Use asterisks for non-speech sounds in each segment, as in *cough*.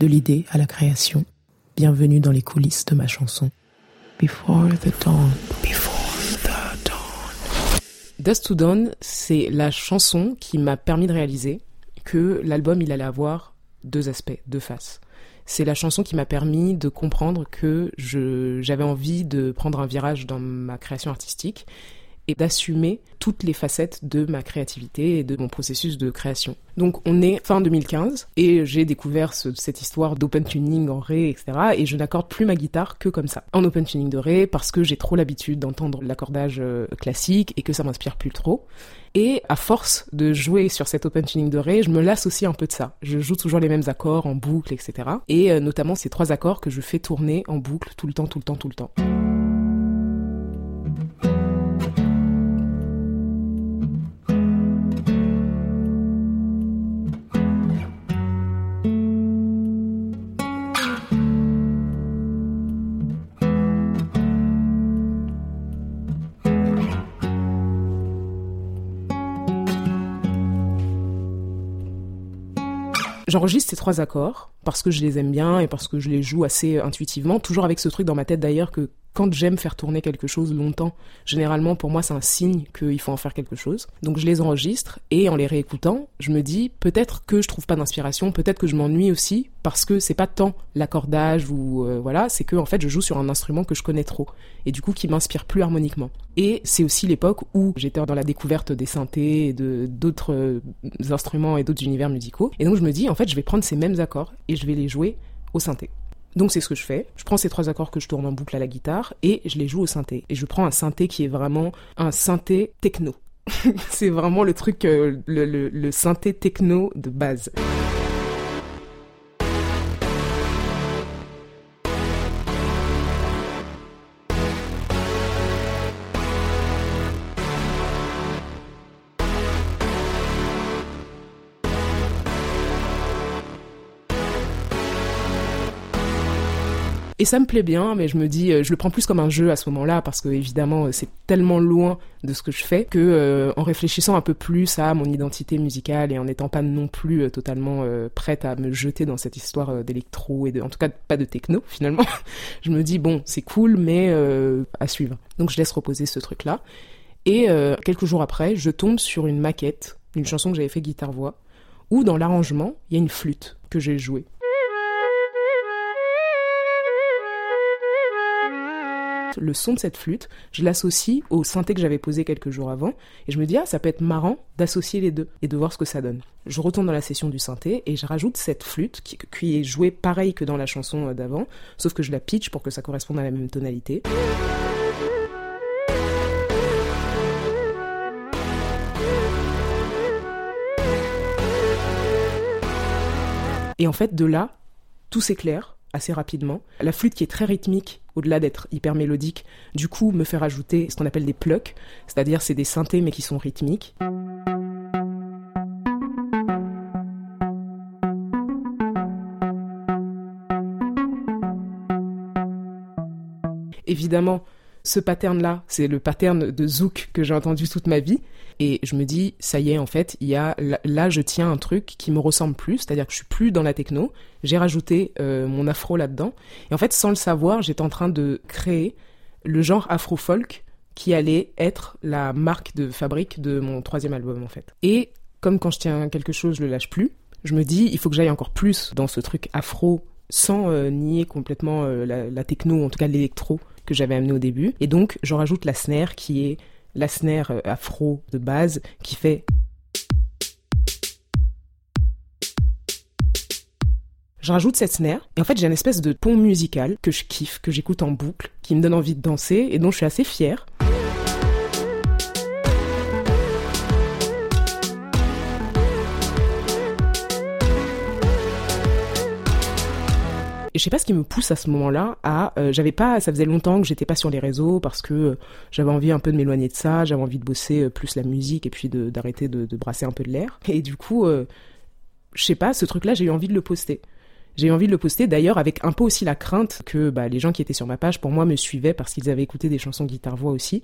de l'idée à la création. Bienvenue dans les coulisses de ma chanson. Before the dawn, before the dawn. Dust to Dawn, c'est la chanson qui m'a permis de réaliser que l'album, il allait avoir deux aspects, deux faces. C'est la chanson qui m'a permis de comprendre que j'avais envie de prendre un virage dans ma création artistique d'assumer toutes les facettes de ma créativité et de mon processus de création. Donc on est fin 2015 et j'ai découvert cette histoire d'open tuning en ré, etc. Et je n'accorde plus ma guitare que comme ça, en open tuning de ré, parce que j'ai trop l'habitude d'entendre l'accordage euh, classique et que ça m'inspire plus trop. Et à force de jouer sur cet open tuning de ré, je me lasse aussi un peu de ça. Je joue toujours les mêmes accords en boucle, etc. Et euh, notamment ces trois accords que je fais tourner en boucle tout le temps, tout le temps, tout le temps. J'enregistre ces trois accords parce que je les aime bien et parce que je les joue assez intuitivement, toujours avec ce truc dans ma tête d'ailleurs que quand j'aime faire tourner quelque chose longtemps, généralement pour moi c'est un signe qu'il faut en faire quelque chose. Donc je les enregistre et en les réécoutant, je me dis peut-être que je trouve pas d'inspiration, peut-être que je m'ennuie aussi parce que c'est pas tant l'accordage ou euh, voilà, c'est que en fait je joue sur un instrument que je connais trop et du coup qui m'inspire plus harmoniquement. Et c'est aussi l'époque où j'étais dans la découverte des synthés et de d'autres euh, instruments et d'autres univers musicaux et donc je me dis en fait je vais prendre ces mêmes accords et je vais les jouer au synthé. Donc c'est ce que je fais. Je prends ces trois accords que je tourne en boucle à la guitare et je les joue au synthé. Et je prends un synthé qui est vraiment un synthé techno. *laughs* c'est vraiment le truc, euh, le, le synthé techno de base. Et ça me plaît bien, mais je me dis, euh, je le prends plus comme un jeu à ce moment-là, parce que évidemment, euh, c'est tellement loin de ce que je fais que, euh, en réfléchissant un peu plus à mon identité musicale et en n'étant pas non plus totalement prête à me jeter dans cette histoire d'électro et en tout cas pas de techno *laughs* finalement, je me dis bon, c'est cool, mais à suivre. Donc je laisse reposer ce truc-là. Et quelques jours après, je tombe sur une maquette d'une chanson que j'avais fait guitare-voix, où dans l'arrangement, il y a une flûte que j'ai jouée. Le son de cette flûte, je l'associe au synthé que j'avais posé quelques jours avant, et je me dis, ah, ça peut être marrant d'associer les deux et de voir ce que ça donne. Je retourne dans la session du synthé et je rajoute cette flûte qui, est jouée pareil que dans la chanson euh, d'avant, sauf que je la pitch pour que ça corresponde à la même tonalité. Et en fait, de là, tout s'éclaire assez rapidement. La flûte qui est très rythmique, au-delà d'être hyper mélodique, du coup me fait rajouter ce qu'on appelle des plucks, c'est-à-dire c'est des synthés mais qui sont rythmiques. Évidemment, ce pattern-là, c'est le pattern de zouk que j'ai entendu toute ma vie. Et je me dis, ça y est, en fait, il y a là, je tiens un truc qui me ressemble plus, c'est-à-dire que je suis plus dans la techno. J'ai rajouté euh, mon afro là-dedans. Et en fait, sans le savoir, j'étais en train de créer le genre afro-folk qui allait être la marque de fabrique de mon troisième album, en fait. Et comme quand je tiens quelque chose, je le lâche plus, je me dis, il faut que j'aille encore plus dans ce truc afro sans euh, nier complètement euh, la, la, techno, en tout cas l'électro j'avais amené au début. Et donc, je rajoute la snare qui est la snare euh, afro de base qui fait Je rajoute cette snare et en fait j'ai une espèce de pont musical que je kiffe, que j'écoute en boucle, qui me donne envie de danser et dont je suis assez fière. Je sais pas ce qui me pousse à ce moment-là à euh, j'avais pas ça faisait longtemps que j'étais pas sur les réseaux parce que euh, j'avais envie un peu de m'éloigner de ça, j'avais envie de bosser euh, plus la musique et puis d'arrêter de, de, brasser un peu de l'air. Et du coup je sais pas, ce truc-là, j'ai eu envie de le poster. J'ai eu envie de le poster d'ailleurs avec un peu aussi la crainte que bah, les gens qui étaient sur ma page pour moi me suivaient parce qu'ils avaient écouté des chansons guitare-voix aussi.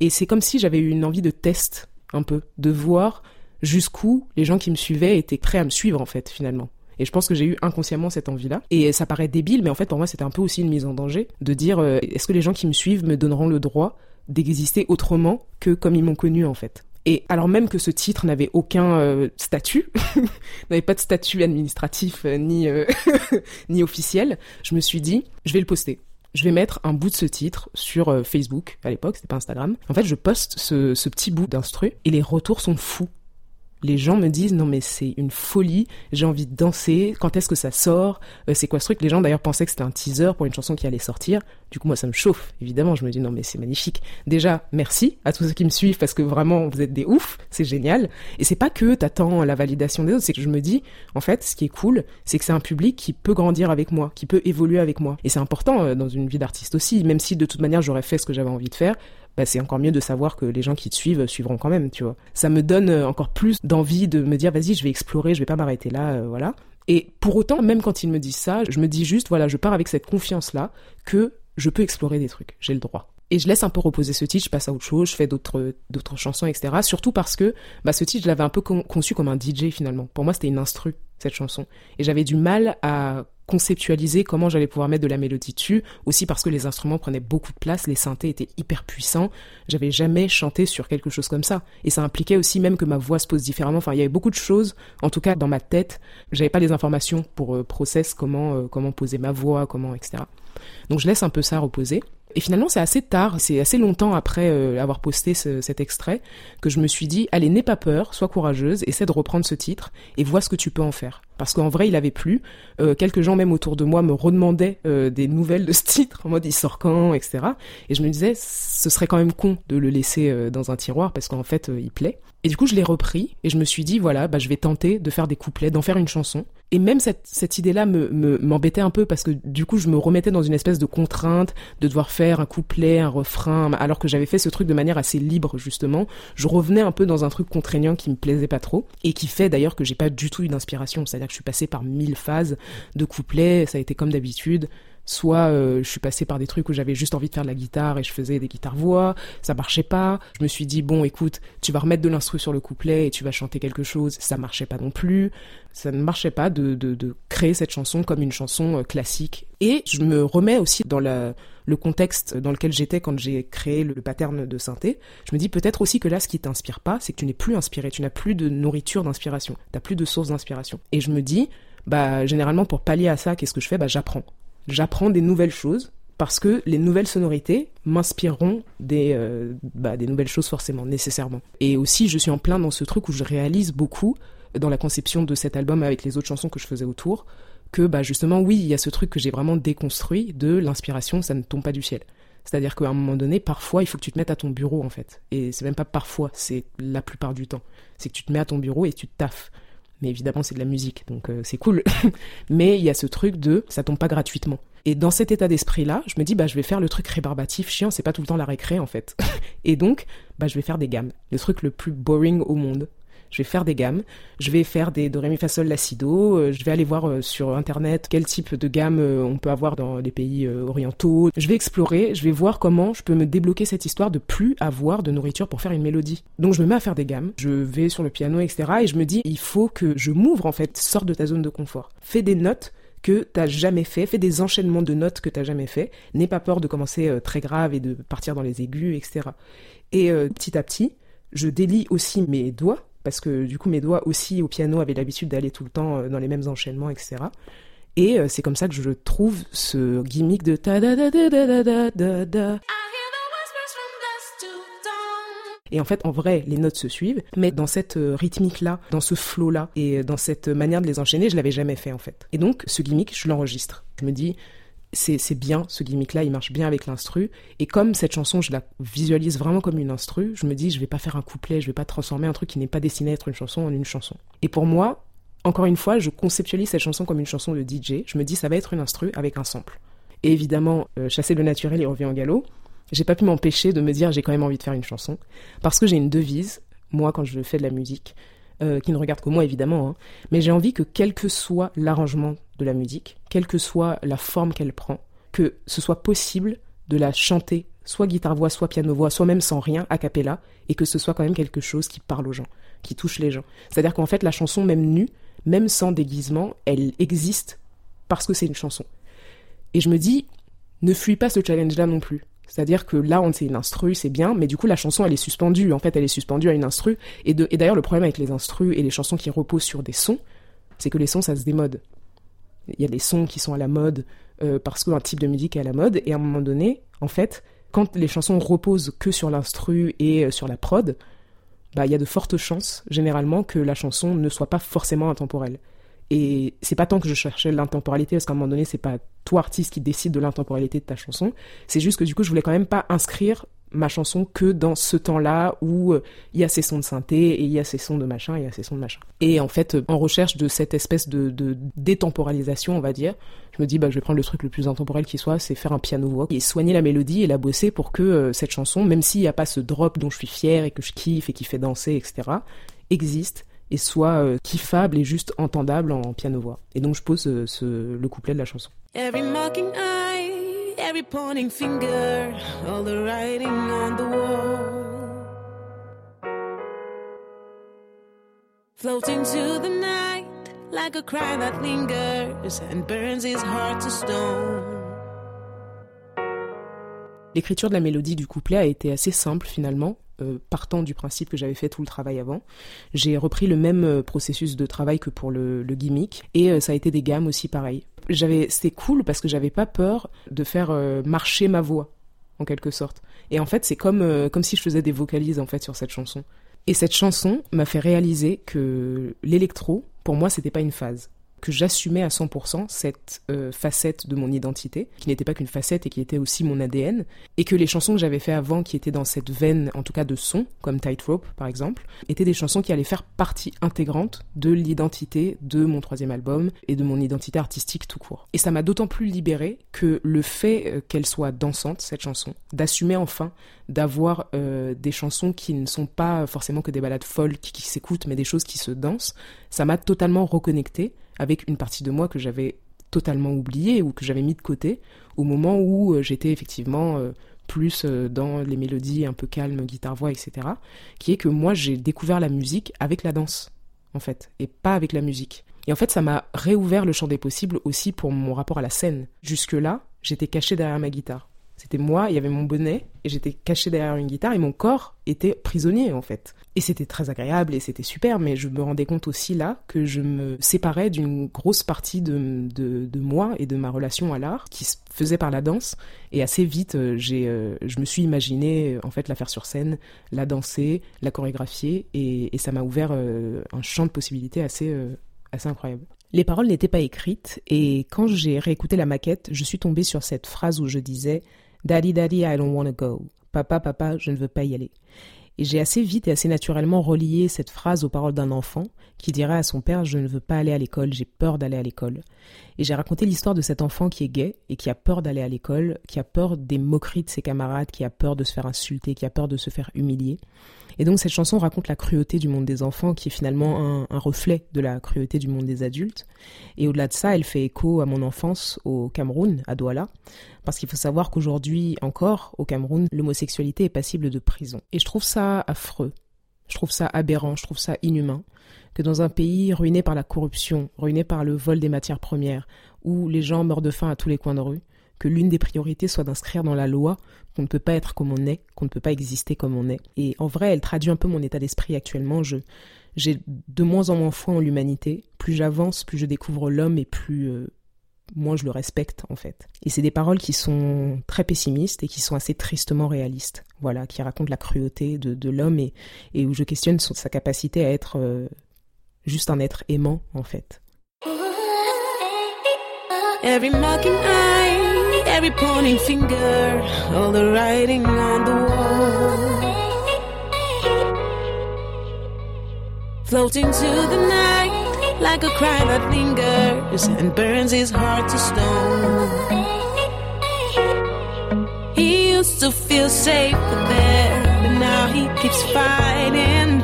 Et c'est comme si j'avais eu une envie de test un peu, de voir jusqu'où les gens qui me suivaient étaient prêts à me suivre en fait finalement Et je pense que j'ai eu inconsciemment cette envie-là. Et ça paraît débile, mais en fait, pour moi, c'était un peu aussi une mise en danger de dire euh, est-ce que les gens qui me suivent me donneront le droit d'exister autrement que comme ils m'ont connu, en fait? Et alors même que ce titre n'avait aucun euh, statut, *laughs* n'avait pas de statut administratif euh, ni *laughs* ni officiel, je me suis dit je vais le poster je vais mettre un bout de ce titre sur Facebook à l'époque, c'était pas Instagram. En fait, je poste ce, ce petit bout d'instru et les retours sont fous les gens me disent non mais c'est une folie, j'ai envie de danser, quand est-ce que ça sort, euh, c'est quoi ce truc? Les gens d'ailleurs pensaient que c'était un teaser pour une chanson qui allait sortir. Du coup moi ça me chauffe, évidemment, je me dis non mais c'est magnifique. Déjà merci à tous ceux qui me suivent parce que vraiment vous êtes des oufs, c'est génial. Et c'est pas que t'attends la validation des autres, c'est que je me dis en fait ce qui est cool, c'est que c'est un public qui peut grandir avec moi, qui peut évoluer avec moi. Et c'est important euh, dans une vie d'artiste aussi, même si de toute manière j'aurais fait ce que j'avais envie de faire bah, c'est encore mieux de savoir que les gens qui te suivent suivront quand même, tu vois. Ça me donne euh, encore plus d'envie de me dire, vas-y, je vais explorer, je vais pas m'arrêter là, euh, voilà. Et pour autant, même quand ils me disent ça, je me dis juste, voilà, je pars avec cette confiance-là que je peux explorer des trucs, j'ai le droit. Et je laisse un peu reposer ce titre, je passe à autre chose, je fais d'autres d'autres chansons, etc. Surtout parce que bah, ce titre, je l'avais un peu conçu comme un DJ finalement. Pour moi, c'était une instru, cette chanson. Et j'avais du mal à conceptualiser comment j'allais pouvoir mettre de la mélodie dessus, aussi parce que les instruments prenaient beaucoup de place, les synthés étaient hyper puissants, j'avais jamais chanté sur quelque chose comme ça, et ça impliquait aussi même que ma voix se pose différemment, enfin il y avait beaucoup de choses, en tout cas dans ma tête, j'avais pas les informations pour euh, process comment, euh, comment poser ma voix, comment, etc. Donc je laisse un peu ça reposer. Et finalement, c'est assez tard, c'est assez longtemps après euh, avoir posté cet extrait que je me suis dit, allez, n'aie pas peur, sois courageuse, essaie de reprendre ce titre et vois ce que tu peux en faire. Parce qu'en vrai, il avait plu. Euh, quelques gens même autour de moi me redemandaient euh, des nouvelles de ce titre, en mode il sort quand, etc. Et je me disais, ce serait quand même con de le laisser dans un tiroir parce qu'en fait, il plaît. Et du coup, je l'ai repris et je me suis dit, voilà, bah, je vais tenter de faire des couplets, d'en faire une chanson. Et même cette, idée-là me, m'embêtait un peu parce que du coup, je me remettais dans une espèce de contrainte de devoir faire un couplet, un refrain, alors que j'avais fait ce truc de manière assez libre, justement. Je revenais un peu dans un truc contraignant qui me plaisait pas trop et qui fait d'ailleurs que j'ai pas du tout eu d'inspiration. C'est-à-dire que je suis passée par mille phases de couplets, ça a été comme d'habitude soit euh, je suis passée par des trucs où j'avais juste envie de faire de la guitare et je faisais des guitares voix, ça marchait pas. Je me suis dit bon écoute, tu vas remettre de l'instru sur le couplet et tu vas chanter quelque chose, ça marchait pas non plus. Ça ne marchait pas de, de, de créer cette chanson comme une chanson euh, classique. Et je me remets aussi dans le contexte dans lequel j'étais quand j'ai créé le, pattern de synthé. Je me dis peut-être aussi que là, ce qui t'inspire pas, c'est que tu n'es plus inspiré, tu n'as plus de nourriture d'inspiration, tu n'as plus de source d'inspiration. Et je me dis, bah généralement pour pallier à ça, qu'est-ce que je fais? Bah j'apprends j'apprends des nouvelles choses parce que les nouvelles sonorités m'inspireront des, euh, bah, des nouvelles choses forcément, nécessairement. Et aussi, je suis en plein dans ce truc où je réalise beaucoup dans la conception de cet album avec les autres chansons que je faisais autour, que bah, justement, oui, il y a ce truc que j'ai vraiment déconstruit de l'inspiration, ça ne tombe pas du ciel. C'est-à-dire qu'à un moment donné, parfois, il faut que tu te mettes à ton bureau, en fait. Et c'est même pas parfois, c'est la plupart du temps. C'est que tu te mets à ton bureau et tu taffes mais évidemment c'est de la musique, donc euh, c'est cool. *laughs* mais il y a ce truc de ça tombe pas gratuitement. Et dans cet état d'esprit-là, je me dis bah je vais faire le truc rébarbatif chiant, c'est pas tout le temps la récré en fait. *laughs* et donc bah je vais faire des gammes, le truc le plus boring au monde je vais faire des gammes, je vais faire des do ré mi fa sol la si do, euh, je vais aller voir euh, sur internet quel type de gamme euh, on peut avoir dans les pays orientaux. Je vais explorer, je vais voir comment je peux me débloquer cette histoire de plus avoir de nourriture pour faire une mélodie. Donc je me mets à faire des gammes, je vais sur le piano, etc. Et je me dis, il faut que je m'ouvre en fait, sors de ta zone de confort. Fais des notes que t'as jamais fait, fais des enchaînements de notes que t'as jamais fait, n'aie pas peur de commencer très grave et de partir dans les aigus, etc. Et petit à petit, je délie aussi mes doigts parce que du coup mes doigts aussi au piano avaient l'habitude d'aller tout le temps euh, dans les mêmes enchaînements, etc. Et euh, c'est comme ça que je trouve ce gimmick de ta da da da da da da da. Et en fait, en vrai, les notes se suivent, mais dans cette euh, rythmique-là, dans ce flow-là, et dans cette manière de les enchaîner, je l'avais jamais fait en fait. Et donc, ce gimmick, je l'enregistre. Je me dis, c'est bien, ce gimmick-là, il marche bien avec l'instru. Et comme cette chanson, je la visualise vraiment comme une instru, je me dis, je vais pas faire un couplet, je vais pas transformer un truc qui n'est pas destiné à être une chanson en une chanson. Et pour moi, encore une fois, je conceptualise cette chanson comme une chanson de DJ. Je me dis, ça va être une instru avec un sample. Et évidemment, euh, chasser le naturel et revient en galop. J'ai pas pu m'empêcher de me dire, j'ai quand même envie de faire une chanson. Parce que j'ai une devise, moi, quand je fais de la musique, euh, qui ne regarde que moi évidemment, hein. mais j'ai envie que quel que soit l'arrangement la musique, quelle que soit la forme qu'elle prend, que ce soit possible de la chanter, soit guitare-voix, soit piano-voix, soit même sans rien, a cappella, et que ce soit quand même quelque chose qui parle aux gens, qui touche les gens. C'est-à-dire qu'en fait, la chanson, même nue, même sans déguisement, elle existe parce que c'est une chanson. Et je me dis, ne fuis pas ce challenge-là non plus. C'est-à-dire que là, on sait une instru, c'est bien, mais du coup, la chanson, elle est suspendue. En fait, elle est suspendue à une instru. Et, et d'ailleurs, le problème avec les instrus et les chansons qui reposent sur des sons, c'est que les sons, ça se démode. Il y a des sons qui sont à la mode euh, parce qu'un type de musique est à la mode. Et à un moment donné, en fait, quand les chansons reposent que sur l'instru et euh, sur la prod, bah, il y a de fortes chances, généralement, que la chanson ne soit pas forcément intemporelle. Et c'est pas tant que je cherchais l'intemporalité, parce qu'à un moment donné, c'est pas toi, artiste, qui décide de l'intemporalité de ta chanson. C'est juste que du coup, je voulais quand même pas inscrire ma chanson que dans ce temps-là où euh, il y a ces sons de synthé et il y a ces sons de machin et il y a ces sons de machin. Et en fait, en recherche de cette espèce de, détemporalisation, on va dire, je me dis bah je vais prendre le truc le plus intemporel qui soit, c'est faire un piano voix et soigner la mélodie et la bosser pour que euh, cette chanson, même s'il n'y a pas ce drop dont je suis fière et que je kiffe et qui fait danser, etc., existe et soit euh, kiffable et juste entendable en piano voix. Et donc je pose ce, le couplet de la chanson. Every every pointing finger, all the writing on the wall. Floating to the night, like a cry that lingers and burns his heart to stone. L'écriture de la mélodie du couplet a été assez simple finalement, euh, partant du principe que j'avais fait tout le travail avant. J'ai repris le même euh, processus de travail que pour le, le gimmick et euh, ça a été des gammes aussi pareil j'avais c'était cool parce que j'avais pas peur de faire marcher ma voix en quelque sorte. Et en fait, c'est comme comme si je faisais des vocalises en fait sur cette chanson. Et cette chanson m'a fait réaliser que l'électro, pour moi, c'était pas une phase que j'assumais à 100% cette euh, facette de mon identité, qui n'était pas qu'une facette et qui était aussi mon ADN, et que les chansons que j'avais fait avant, qui étaient dans cette veine, en tout cas de son, comme Tightrope par exemple, étaient des chansons qui allaient faire partie intégrante de l'identité de mon troisième album et de mon identité artistique tout court. Et ça m'a d'autant plus libéré que le fait euh, qu'elle soit dansante, cette chanson, d'assumer enfin d'avoir euh, des chansons qui ne sont pas forcément que des balades folles qui, qui s'écoutent, mais des choses qui se dansent, ça m'a totalement reconnecté avec une partie de moi que j'avais totalement oubliée ou que j'avais mis de côté au moment où euh, j'étais effectivement euh, plus euh, dans les mélodies un peu calmes, guitare-voix, etc. Qui est que moi j'ai découvert la musique avec la danse, en fait, et pas avec la musique. Et en fait, ça m'a réouvert le champ des possibles aussi pour mon rapport à la scène. Jusque-là, j'étais caché derrière ma guitare. C'était moi, il y avait mon bonnet, et j'étais caché derrière une guitare, et mon corps était prisonnier, en fait. Et c'était très agréable, et c'était super, mais je me rendais compte aussi là que je me séparais d'une grosse partie de, de, moi et de ma relation à l'art, qui se faisait par la danse, et assez vite, euh, euh, je me suis imaginé, en fait, la faire sur scène, la danser, la chorégraphier, et, ça m'a ouvert euh, un champ de possibilités assez, assez incroyable. Les paroles n'étaient pas écrites et quand j'ai réécouté la maquette, je suis tombée sur cette phrase où je disais Daddy, daddy, I don't want to go. Papa, papa, je ne veux pas y aller. Et j'ai assez vite et assez naturellement relié cette phrase aux paroles d'un enfant qui dirait à son père Je ne veux pas aller à l'école, j'ai peur d'aller à l'école. Et j'ai raconté l'histoire de cet enfant qui est gay et qui a peur d'aller à l'école, qui a peur des moqueries de ses camarades, qui a peur de se faire insulter, qui a peur de se faire humilier. Et donc cette chanson raconte la cruauté du monde des enfants qui est finalement un, reflet de la cruauté du monde des adultes. Et au-delà de ça, elle fait écho à mon enfance au Cameroun, à Douala, parce qu'il faut savoir qu'aujourd'hui encore, au Cameroun, l'homosexualité est passible de prison. Et je trouve ça affreux, je trouve ça aberrant, je trouve ça inhumain, que dans un pays ruiné par la corruption, ruiné par le vol des matières premières, où les gens meurent de faim à tous les coins de rue, que l'une des priorités soit d'inscrire dans la loi qu'on ne peut pas être comme on est, qu'on ne peut pas exister comme on est. Et en vrai, elle traduit un peu mon état d'esprit actuellement. J'ai de moins en moins foi en l'humanité. Plus j'avance, plus je découvre l'homme et plus euh, moins je le respecte en fait. Et c'est des paroles qui sont très pessimistes et qui sont assez tristement réalistes. Voilà, qui racontent la cruauté de, l'homme et, et, où je questionne sa capacité à être euh, juste un être aimant en fait. Every every pointing finger, all the writing on the wall. Floating to the night like a cry that lingers and burns his heart to stone. He used to feel safe there, but now he keeps fighting.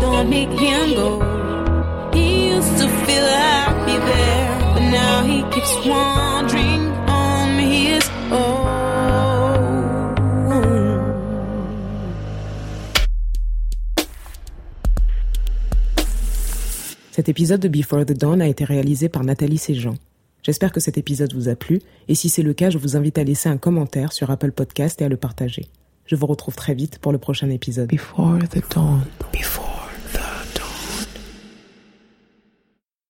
Don't make him go. He used to feel happy there now he keeps wandering on his own. Cet épisode de Before the Dawn a été réalisé par Nathalie Séjean. J'espère que cet épisode vous a plu, et si c'est le cas, je vous invite à laisser un commentaire sur Apple Podcast et à le partager. Je vous retrouve très vite pour le prochain épisode. Before the dawn. Before